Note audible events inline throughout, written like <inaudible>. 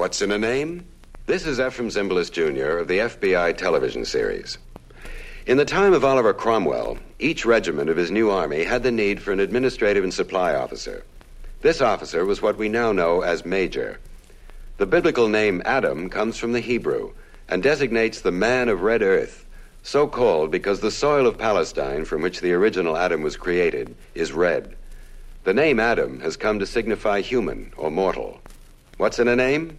What's in a name? This is Efrem Zimbalist Jr. of the FBI television series. In the time of Oliver Cromwell, each regiment of his new army had the need for an administrative and supply officer. This officer was what we now know as Major. The biblical name Adam comes from the Hebrew and designates the man of red earth, so called because the soil of Palestine, from which the original Adam was created, is red. The name Adam has come to signify human or mortal. What's in a name?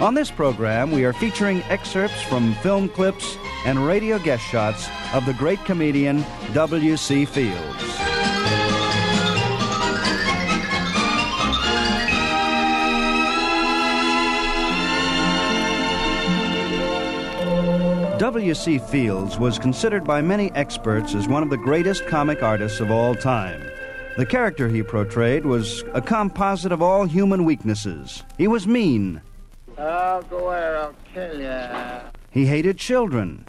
On this program, we are featuring excerpts from film clips and radio guest shots of the great comedian W.C. Fields. W.C. Fields was considered by many experts as one of the greatest comic artists of all time. The character he portrayed was a composite of all human weaknesses. He was mean. I'll go where I'll kill you. He hated children.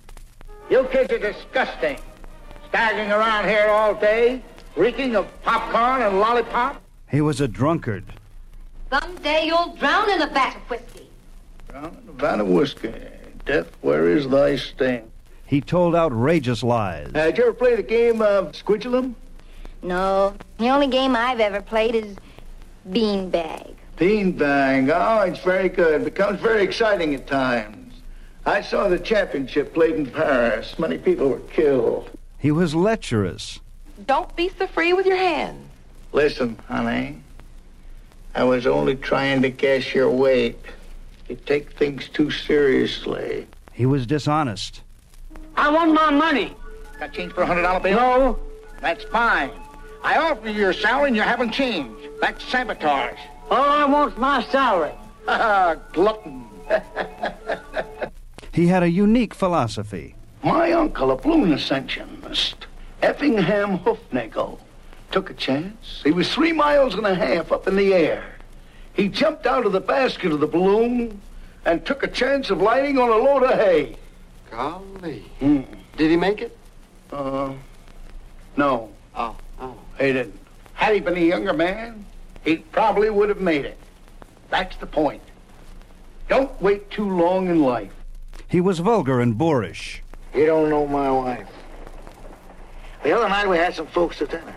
You kids are disgusting. Staggering around here all day, reeking of popcorn and lollipop. He was a drunkard. Someday you'll drown in a vat of whiskey. Drown in a vat of whiskey. Death, where is thy sting? He told outrageous lies. Uh, did you ever play the game of Squidulum? No, the only game I've ever played is beanbag. Beanbag. Oh, it's very good. It Becomes very exciting at times. I saw the championship played in Paris. Many people were killed. He was lecherous. Don't be so free with your hands. Listen, honey. I was only trying to guess your weight. You take things too seriously. He was dishonest. I want my money. Got change for a hundred dollar bill? No. That's fine. I offer you your salary and you haven't changed. That's sabotage. All I want's my salary. <laughs> Glutton. <laughs> He had a unique philosophy. My uncle, a balloon ascensionist, Effingham Hoofnagel, took a chance. He was three miles and a half up in the air. He jumped out of the basket of the balloon and took a chance of lighting on a load of hay. Golly. Hmm. Did he make it? Uh, no, Oh, oh. he didn't. Had he been a younger man, he probably would have made it. That's the point. Don't wait too long in life. He was vulgar and boorish. You don't know my wife. The other night we had some folks to dinner.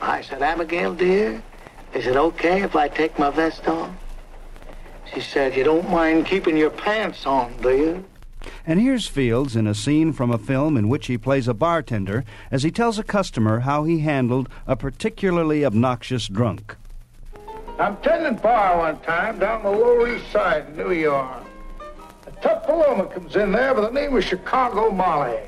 I said, Abigail, dear, is it okay if I take my vest off? She said, you don't mind keeping your pants on, do you? And here's Fields in a scene from a film in which he plays a bartender as he tells a customer how he handled a particularly obnoxious drunk. I'm tending bar one time down the Lower East Side in New York. A tough Paloma comes in there by the name of Chicago Molly.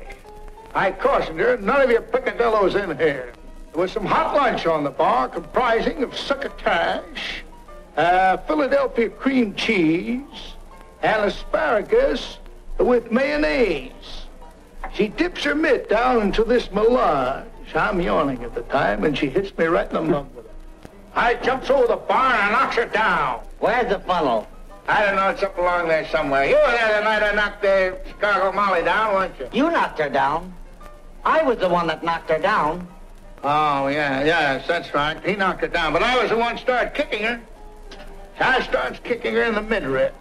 I cautioned her, none of your picadillos in here. There was some hot lunch on the bar comprising of succotash, uh, Philadelphia cream cheese, and asparagus with mayonnaise. She dips her mitt down into this melange. I'm yawning at the time, and she hits me right in the mug with it. I jumps over the bar and I knocks her down. Where's the funnel? I don't know, it's up along there somewhere. You were there the night I knocked the Chicago Molly down, weren't you? You knocked her down. I was the one that knocked her down. Oh, yeah, yes, that's right. He knocked her down, but I was the one started kicking her. I starts kicking her in the midriff.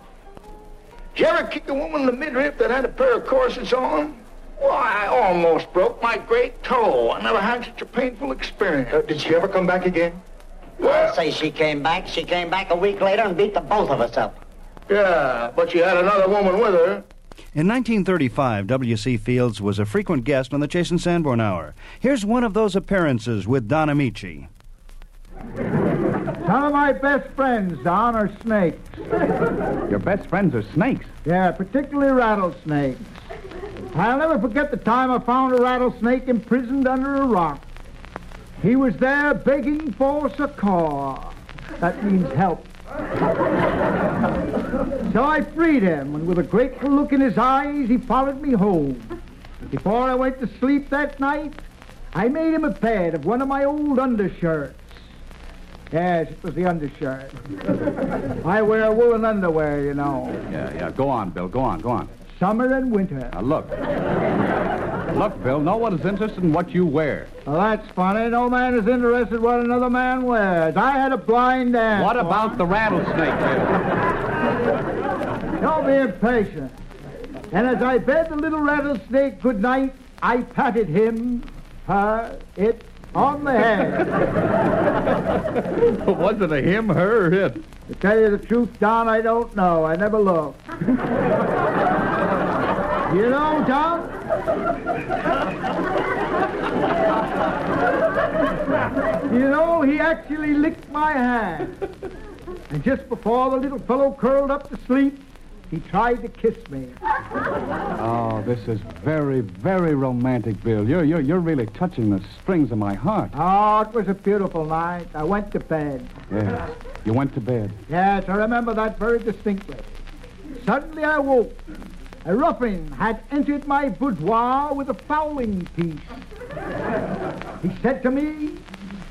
Did you ever kick a woman in the midriff that had a pair of corsets on? Why, I almost broke my great toe. I never had such a painful experience. Uh, did she ever come back again? I'll say she came back. She came back a week later and beat the both of us up. Yeah, but she had another woman with her. In 1935, W.C. Fields was a frequent guest on the Chase and Sanborn Hour. Here's one of those appearances with Don Ameche. Some of my best friends, Don, are snakes. Your best friends are snakes. Yeah, particularly rattlesnakes. I'll never forget the time I found a rattlesnake imprisoned under a rock. He was there begging for succor. That means help. So I freed him, and with a grateful look in his eyes, he followed me home. Before I went to sleep that night, I made him a bed of one of my old undershirts. Yes, it was the undershirt. I wear woolen underwear, you know. Yeah, yeah. Go on, Bill. Go on, go on. Summer and winter. Now, look. Look, Bill, no one is interested in what you wear. Well, that's funny. No man is interested in what another man wears. I had a blind dance. What about the rattlesnake, Bill? Don't be impatient. And as I bade the little rattlesnake good night, I patted him, her, it, on the head. <laughs> Was it a him, her, or it? To tell you the truth, Don, I don't know. I never looked. <laughs> you know, Don? You know, he actually licked my hand. And just before the little fellow curled up to sleep, he tried to kiss me. Oh, this is very, very romantic, Bill. You're, you're, you're really touching the strings of my heart. Oh, it was a beautiful night. I went to bed. Yes. You went to bed. Yes, I remember that very distinctly. Suddenly I woke. A ruffian had entered my boudoir with a fowling piece. He said to me,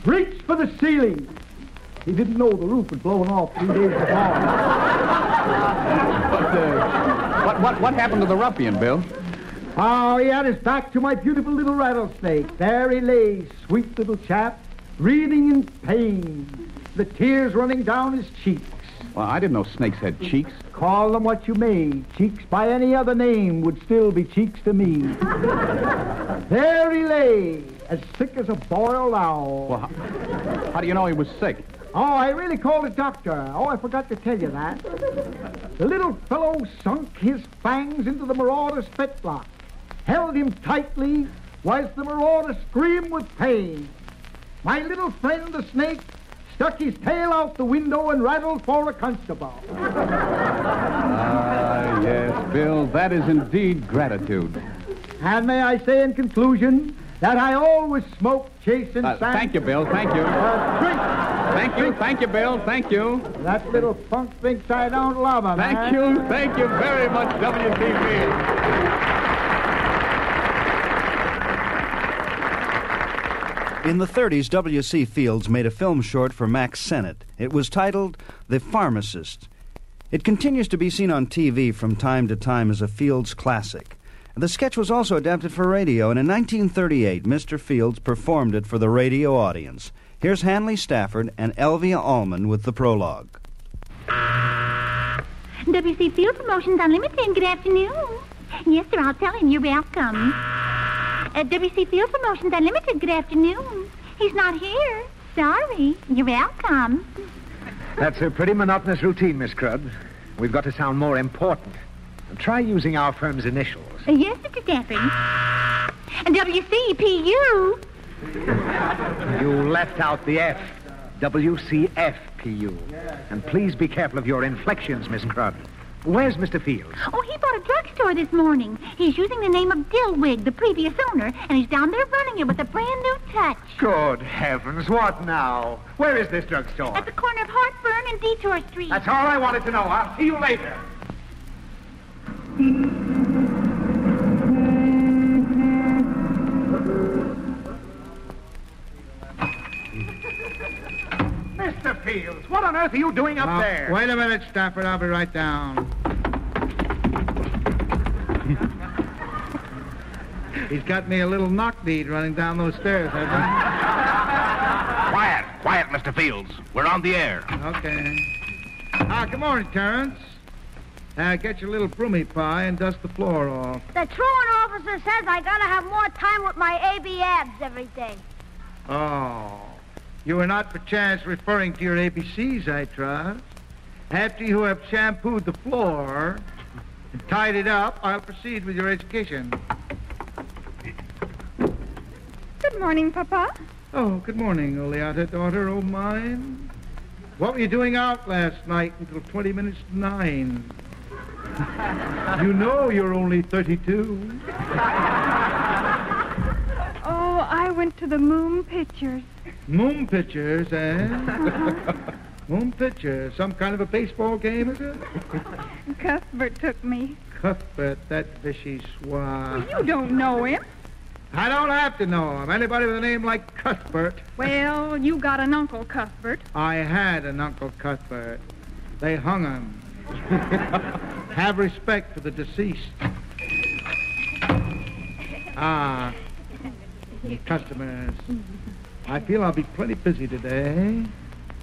reach for the ceiling. He didn't know the roof had blown off three days before. But, uh, what, what, what happened to the ruffian, Bill? Oh, he had his back to my beautiful little rattlesnake. There he lay, sweet little chap, breathing in pain, the tears running down his cheeks. Well, I didn't know snakes had cheeks. Call them what you may. Cheeks by any other name would still be cheeks to me. <laughs> there he lay, as sick as a boiled owl. Well, how, how do you know he was sick? Oh, I really called a doctor. Oh, I forgot to tell you that. The little fellow sunk his fangs into the marauder's fetlock, held him tightly, whilst the marauder screamed with pain. My little friend, the snake, stuck his tail out the window and rattled for a constable. Ah, yes, Bill, that is indeed gratitude. And may I say in conclusion that I always smoke chasing Uh, sand. thank you, Bill. Thank you. Uh, drink. Thank you. Thank you, Bill. Thank you. That little punk thinks I don't love him. Thank huh? you. Thank you very much, W.C. In the 30s, W.C. Fields made a film short for Mack Sennett. It was titled The Pharmacist. It continues to be seen on TV from time to time as a Fields classic. The sketch was also adapted for radio, and in 1938, Mr. Fields performed it for the radio audience. Here's Hanley Stafford and Elvia Allman with the prologue. WC Field Promotions Unlimited. Good afternoon. Yes, sir. I'll tell him you're welcome. Uh, WC Field Promotions Unlimited. Good afternoon. He's not here. Sorry. You're welcome. That's a pretty monotonous routine, Miss Crud. We've got to sound more important. Try using our firm's initials. Uh, yes, Mr. And WCPU. You left out the F. WCFPU. And please be careful of your inflections, Miss Crud. Where's Mr. Fields? Oh, he bought a drugstore this morning. He's using the name of Dillwig, the previous owner, and he's down there running it with a brand new touch. Good heavens, what now? Where is this drugstore? At the corner of Heartburn and Detour Street. That's all I wanted to know. I'll see you later. Hmm. On earth are you doing up Now, there? Wait a minute, Stafford. I'll be right down. <laughs> He's got me a little knock bead running down those stairs, hasn't Quiet, quiet, Mr. Fields. We're on the air. Okay. Ah, good morning, Terrence. Uh, get your little broomy pie and dust the floor off. The truant officer says I gotta have more time with my AB abs every day. Oh. You are not perchance referring to your ABCs, I trust. After you have shampooed the floor and tied it up, I'll proceed with your education. Good morning, Papa. Oh, good morning, Oleata, daughter of mine. What were you doing out last night until 20 minutes to nine? <laughs> you know you're only 32. Oh, I went to the Moon Pictures. Moon pictures, eh? <laughs> Moon pictures. Some kind of a baseball game, is it? <laughs> Cuthbert took me. Cuthbert, that fishy swab. You don't know him. I don't have to know him. Anybody with a name like Cuthbert. Well, you got an Uncle Cuthbert. I had an Uncle Cuthbert. They hung him. <laughs> have respect for the deceased. Ah, customers. I feel I'll be plenty busy today.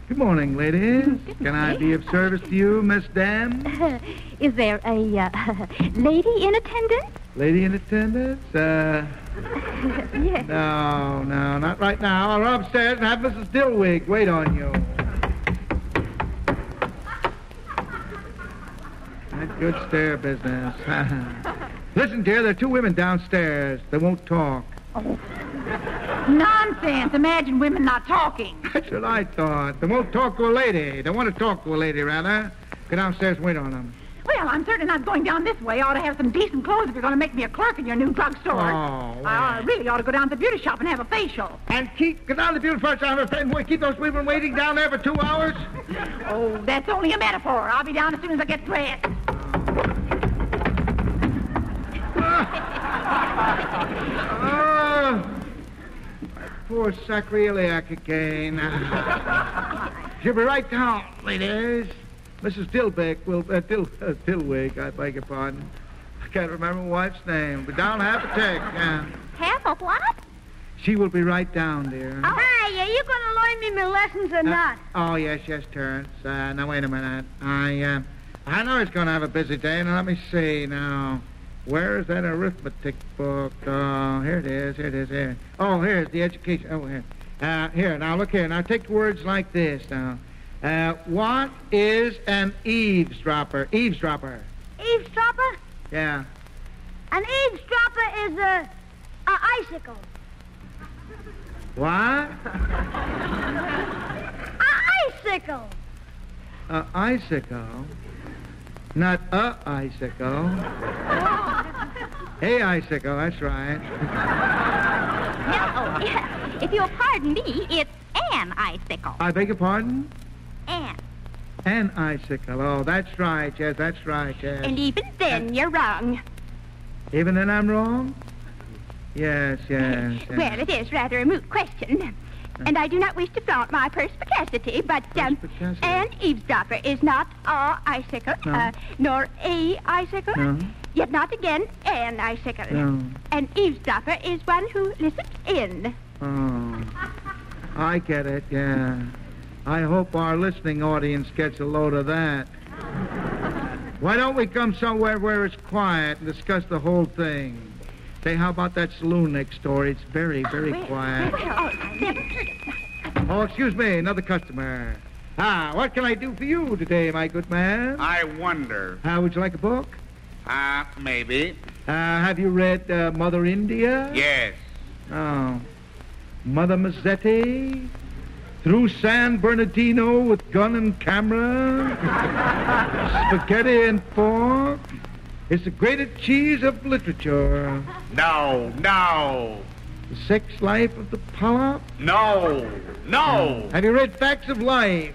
Good morning, ladies. Can I be of service to you, Miss Dam? <laughs> Is there a uh, <laughs> lady in attendance? Lady in attendance? Uh, <laughs> yes. no, no, not right now. I'll run upstairs and have Mrs. Dillwig wait on you. That good stair business. Listen, dear, there are two women downstairs. They won't talk. Nonsense. Imagine women not talking. <laughs> That's what I thought. They won't talk to a lady. They want to talk to a lady, rather. Go downstairs and wait on them. Well, I'm certainly not going down this way. I ought to have some decent clothes if you're going to make me a clerk in your new drugstore. Oh, well. I really ought to go down to the beauty shop and have a facial. And keep, go down to the beauty parlor and wait, keep those women waiting down there for two hours? <laughs> Oh, that's only a metaphor. I'll be down as soon as I get dressed. <laughs> Poor sacroiliac again. She'll be right down, ladies. Mrs. Dillbeck will, uh, Dill, uh, Dillwig, I beg your pardon. I can't remember my wife's name, but down half a tick, yeah. Half of what? She will be right down, dear. Oh. Hey, are you going to learn me my lessons or not? Oh, yes, yes, Terence. Uh, now, wait a minute. I, uh, I know he's going to have a busy day. Now, let me see now. Where's that arithmetic book? Oh, here it is. Here it is. Here. Oh, here's the education. Oh, here. Uh, here. Now, look here. Now, take words like this. Now, uh, what is an eavesdropper? Eavesdropper. Eavesdropper? Yeah. An eavesdropper is a, a icicle. What? <laughs> A icicle. A icicle. Not a icicle. <laughs> hey, icicle. That's right. No, if you'll pardon me, it's an icicle. I beg your pardon. An. An icicle. Oh, that's right. Yes, that's right. Yes. And even then, you're wrong. Even then, I'm wrong. Yes, yes. yes. Well, it is rather a moot question. And I do not wish to flaunt my perspicacity, but um, Perspicacity? an eavesdropper is not a icicle, No. uh, nor a icicle, No. yet not again an icicle. No. An eavesdropper is one who listens in. Oh, I get it. Yeah. I hope our listening audience gets a load of that. Why don't we come somewhere where it's quiet and discuss the whole thing? Say, how about that saloon next door? It's very, very quiet. Oh, I never heard it. Oh, excuse me, another customer. Ah, what can I do for you today, my good man? I wonder. Uh, would you like a book? Ah, maybe. Uh, have you read uh, Mother India? Yes. Oh. Mother Mazzetti? Through San Bernardino with gun and camera? <laughs> Spaghetti and fork? It's the greatest cheese of literature. No, no, The sex life of the polyp? no, no. Have you read Facts of Life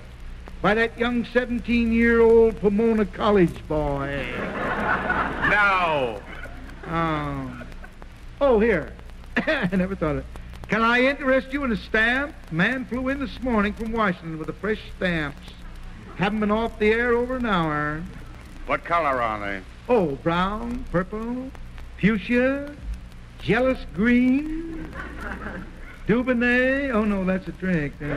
by that young 17-year-old Pomona College boy? No. Oh. Oh, here. <coughs> I never thought of it. Can I interest you in a stamp? Man flew in this morning from Washington with the fresh stamps. Haven't been off the air over an hour. What color are they? Oh, brown, purple, fuchsia, jealous green, Dubonnet. Oh, no, that's a drink. Have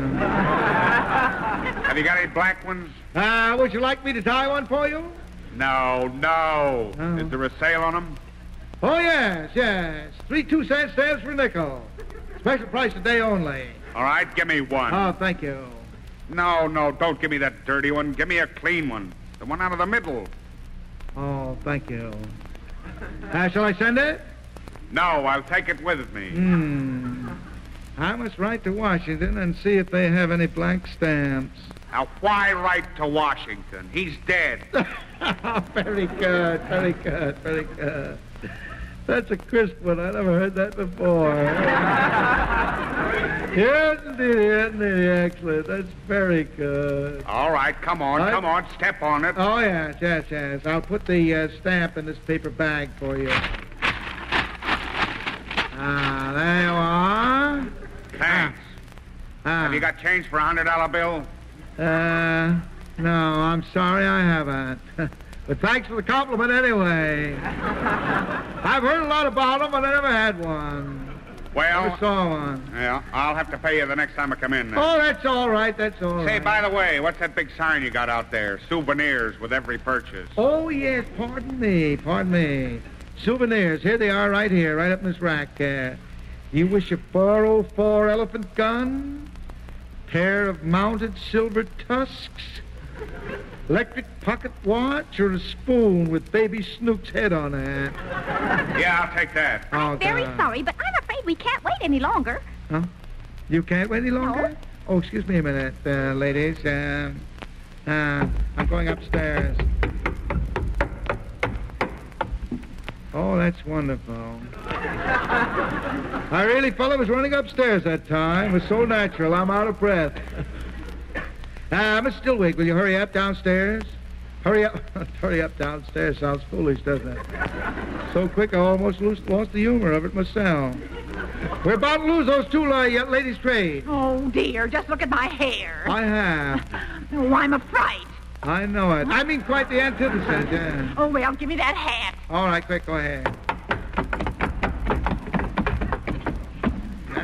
you got any black ones? Uh, would you like me to tie one for you? No, no. Oh. Is there a sale on them? Oh, yes, yes. Three two-cent stamps for a nickel. Special price today only. All right, give me one. Oh, thank you. No, no, don't give me that dirty one. Give me a clean one. The one out of the middle. Oh, thank you. Uh, shall I send it? No, I'll take it with me. Hmm. I must write to Washington and see if they have any blank stamps. Now, why write to Washington? He's dead. <laughs> very good, very good, very good. That's a crisp one. I never heard that before. <laughs> yes, indeed, yes, indeed. Excellent. That's very good. All right, come on, I- come on, step on it. Oh, yes, yes, yes. I'll put the uh, stamp in this paper bag for you. Ah, there you are. Thanks. Ah. Have you got change for a hundred dollar bill? Uh, no, I'm sorry I haven't. <laughs> but thanks for the compliment anyway. I've heard a lot about them, but I never had one. Well, Never saw one. yeah, I'll have to pay you the next time I come in. Then. Oh, that's all right. That's all right. Say, by the way, what's that big sign you got out there? Souvenirs with every purchase. Oh, yes, pardon me, pardon me. Souvenirs, here they are right here, right up in this rack. Uh, you wish a 404 elephant gun, pair of mounted silver tusks, electric pocket watch, or a spoon with baby Snooks' head on it? Yeah, I'll take that. Oh, Very God. sorry, but I'm afraid we can't wait any longer. Huh? You can't wait any longer? Oh, excuse me a minute, uh, ladies. Uh, uh, I'm going upstairs. Oh, that's wonderful. <laughs> I really felt I was running upstairs that time. It was so natural. I'm out of breath. Uh, Miss Stillwig, will you hurry up downstairs? Hurry up. <laughs> hurry up downstairs. Sounds foolish, doesn't it? So quick, I almost lose, lost the humor of it myself. We're about to lose those two young ladies' trade. Oh, dear, just look at my hair. I have. <laughs> Oh, I'm a fright. I know it. I mean, quite the antithesis, yeah. Oh, well, give me that hat. All right, quick, go ahead.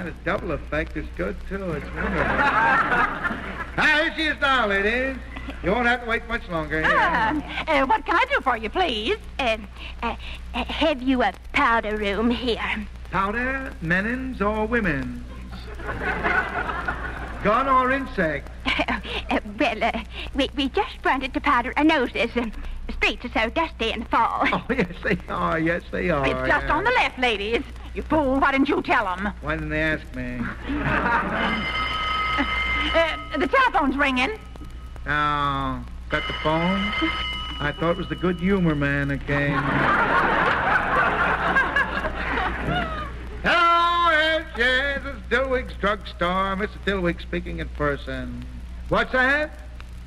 Is double effect is good, too. It's wonderful. <laughs> ah, here she is now, ladies. You won't have to wait much longer here. Uh, what can I do for you, please? Uh, uh, uh, have you a powder room here? Powder, menins, or women's? Gun or insect? <laughs> Uh, well, uh, we, we just wanted to powder our noses. Um, streets are so dusty in the fall. Oh, yes, they are. Yes, they are. it's just yeah. on the left, ladies. You fool, why didn't you tell them? Why didn't they ask me? <laughs> Uh, the telephone's ringing. Oh, got the phone? I thought it was the good humor man that came. <laughs> Hello, yes, yes, it's Dillwig's drugstore. Mr. Dillwig speaking in person. What's that?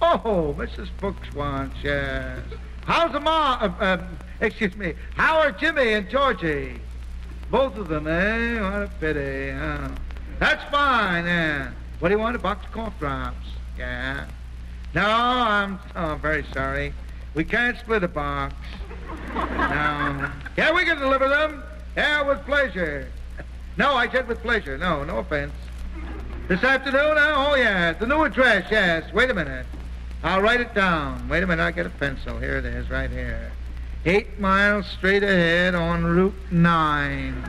Oh, Mrs. Brooks wants, yes. How's the ma? Uh, uh, excuse me. How are Jimmy and Georgie? Both of them, eh? What a pity. Oh. That's fine, eh? What do you want? A box of cough drops? Yeah. No, I'm oh, very sorry. We can't split a box. No. Yeah, we can deliver them. Yeah, with pleasure. No, I said with pleasure. No, no offense. This afternoon? Oh, yeah. The new address, yes. Wait a minute. I'll write it down. Wait a minute. I'll get a pencil. Here it is, right here. Eight miles straight ahead on Route 9.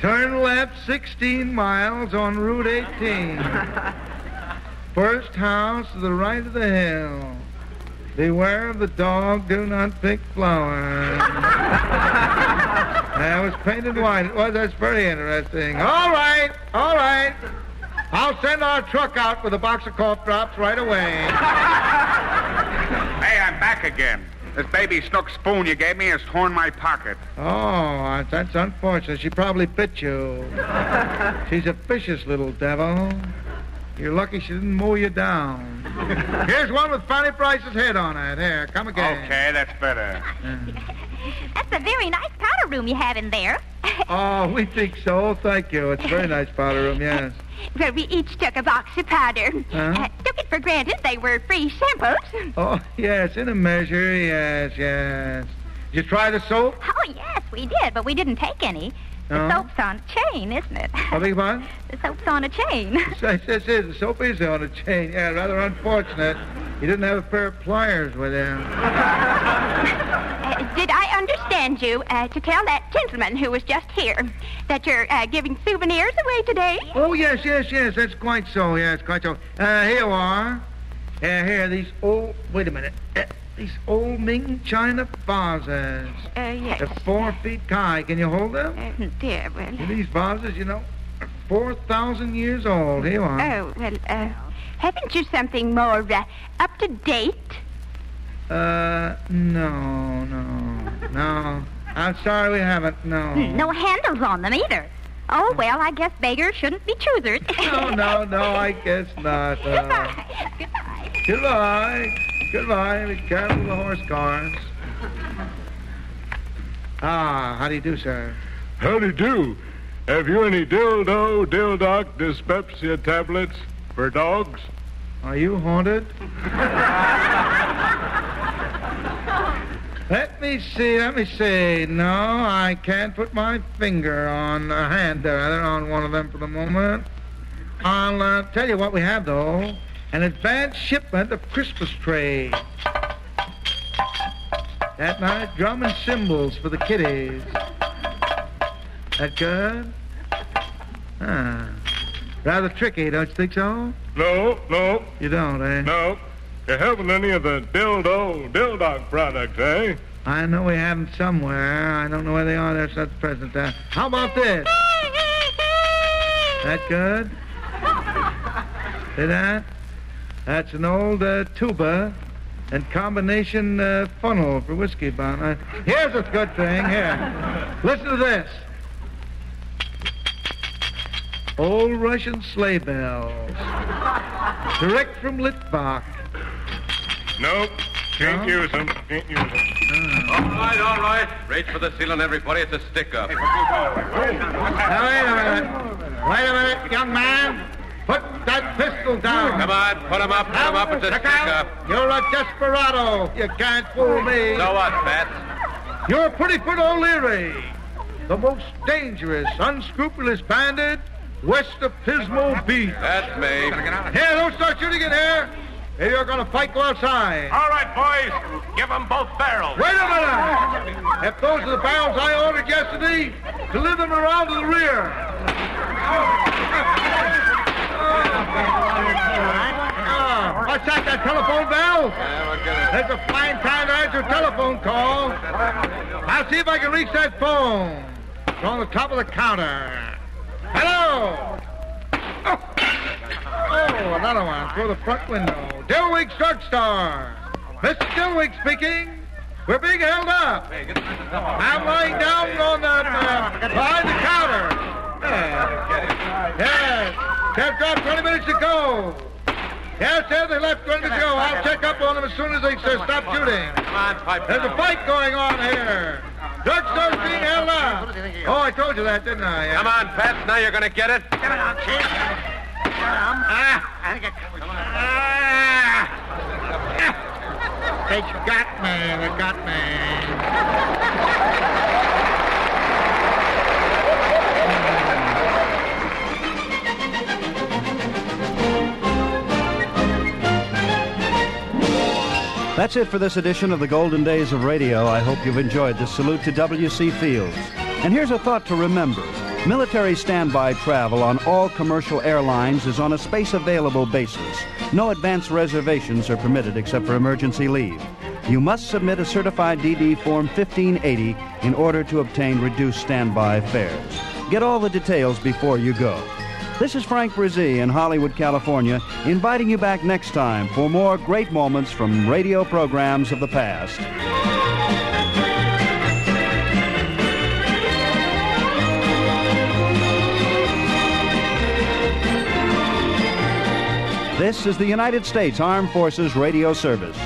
Turn left 16 miles on Route 18. <laughs> First house to the right of the hill. Beware of the dog, do not pick flowers. that was painted white. It was, that's very interesting. All right, all right. I'll send our truck out with a box of cough drops right away. <laughs> Hey, I'm back again. This baby snook spoon you gave me has torn my pocket. Oh, that's unfortunate. She probably bit you. <laughs> She's a vicious little devil. You're lucky she didn't mow you down. <laughs> Here's one with Fanny Brice's head on it. Here, come again. Okay, that's better. That's a very nice powder room you have in there. <laughs> Oh, we think so. Thank you. It's a very <laughs> nice powder room, yes. Where we each took a box of powder. Huh? Uh, took it for granted they were free samples. Oh, yes, in a measure, yes, yes. Did you try the soap? Oh, yes, we did, but we didn't take any. The soap's on a chain, isn't it? I beg <laughs> pardon? The soap's on a chain. Yes, yes, the soap is on a chain. Yeah, rather unfortunate. You didn't have a pair of pliers with him. Did I understand you uh, to tell that gentleman who was just here that you're uh, giving souvenirs away today? Oh, yes, yes, yes, that's quite so, yes, quite so. Uh, here you are. Uh, here, these old, wait a minute. Uh, these old Ming China vases. Uh, yes. They're four feet high. Can you hold them? Uh, dear, well. These vases, you know, are 4,000 years old. Here you are. Oh, well, uh, haven't you something more uh, up to date? Uh, no, no, no. I'm sorry we haven't, no. No handles on them either. Oh, well, I guess beggars shouldn't be choosers. <laughs> No, no, no, I guess not. Uh, Goodbye. goodbye. Goodbye. Be careful of the horse cars. Ah, how do you do, sir? How do. You do? Have you any dildo, dildoc, dyspepsia tablets for dogs? Are you haunted? <laughs> let me see, let me see. No, I can't put my finger on a hand there on one of them for the moment. I'll uh, tell you what we have, though. An advance shipment of Christmas trays. That night, drum and cymbals for the kiddies. That good? Ah. Rather tricky, don't you think so? No, no. You don't, eh? No. You haven't any of the dildo, dildoc products, eh? I know we have them somewhere. I don't know where they are. There's at the present time. How about this? That good? See that? That's an old uh, tuba and combination uh, funnel for whiskey bound. Uh, here's a good thing. Here. Listen to this. Old Russian sleigh bells. Direct from Litvak. Nope. Can't No? use them. Can't use them. All right, all right. Reach for the ceiling, everybody. It's a stick-up. Now, wait a minute. Wait a minute, young man. Put that pistol down. Come on, put 'em up, put 'em up. It's a Look out. stick-up. You're a desperado. You can't fool me. So what, Fats? You're a pretty foot O'Leary. The most dangerous, unscrupulous bandit west of Pismo Beach. That's me. Here, don't start shooting in here. If you're going to fight, go outside. All right, boys. Give 'em both barrels. Wait a minute! If those are the barrels I ordered yesterday, deliver them around to the rear. Ah, what's that, that telephone bell? There's a fine time to answer a telephone call. I'll see if I can reach that phone. It's on the top of the counter. Hello! Oh through the front window. Dillwig's Drugstore. Mr. Dilwig speaking. We're being held up. I'm lying down on the, uh, behind the counter. Yes. Yes. They've dropped 20 minutes ago. Yes, sir, they left 20 minutes ago. I'll check up on them as soon as they uh, stop shooting. Come on, pipe There's a fight going on here. Drugstore's being held up. Oh, I told you that, didn't I? Come on, Fats. Now you're going to get it. They got me. They got me. That's it for this edition of the Golden Days of Radio. I hope you've enjoyed this salute to W.C. Fields. And here's a thought to remember. Military standby travel on all commercial airlines is on a space available basis. No advance reservations are permitted except for emergency leave. You must submit a certified DD Form 1580 in order to obtain reduced standby fares. Get all the details before you go. This is Frank Bresee in Hollywood, California, inviting you back next time for more great moments from radio programs of the past. This is the United States Armed Forces Radio Service.